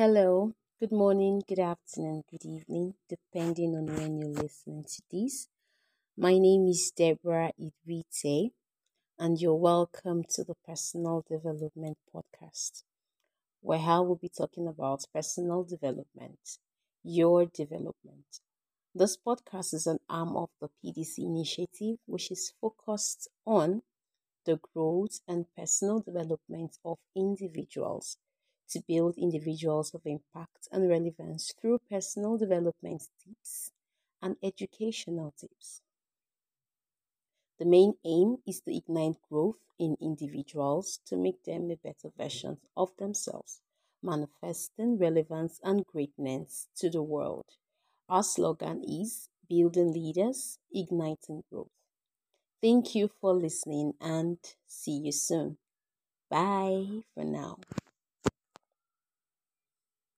Hello, good morning, good afternoon, good evening, depending on when you're listening to this. My name is Deborah Idrite, and you're welcome to the Personal Development Podcast, where I will be talking about personal development, your development. This podcast is an arm of the PDC initiative, which is focused on the growth and personal development of individuals to build individuals of impact and relevance through personal development tips and educational tips. The main aim is to ignite growth in individuals to make them a better version of themselves, manifesting relevance and greatness to the world. Our slogan is Building Leaders, Igniting Growth. Thank you for listening and see you soon. Bye for now.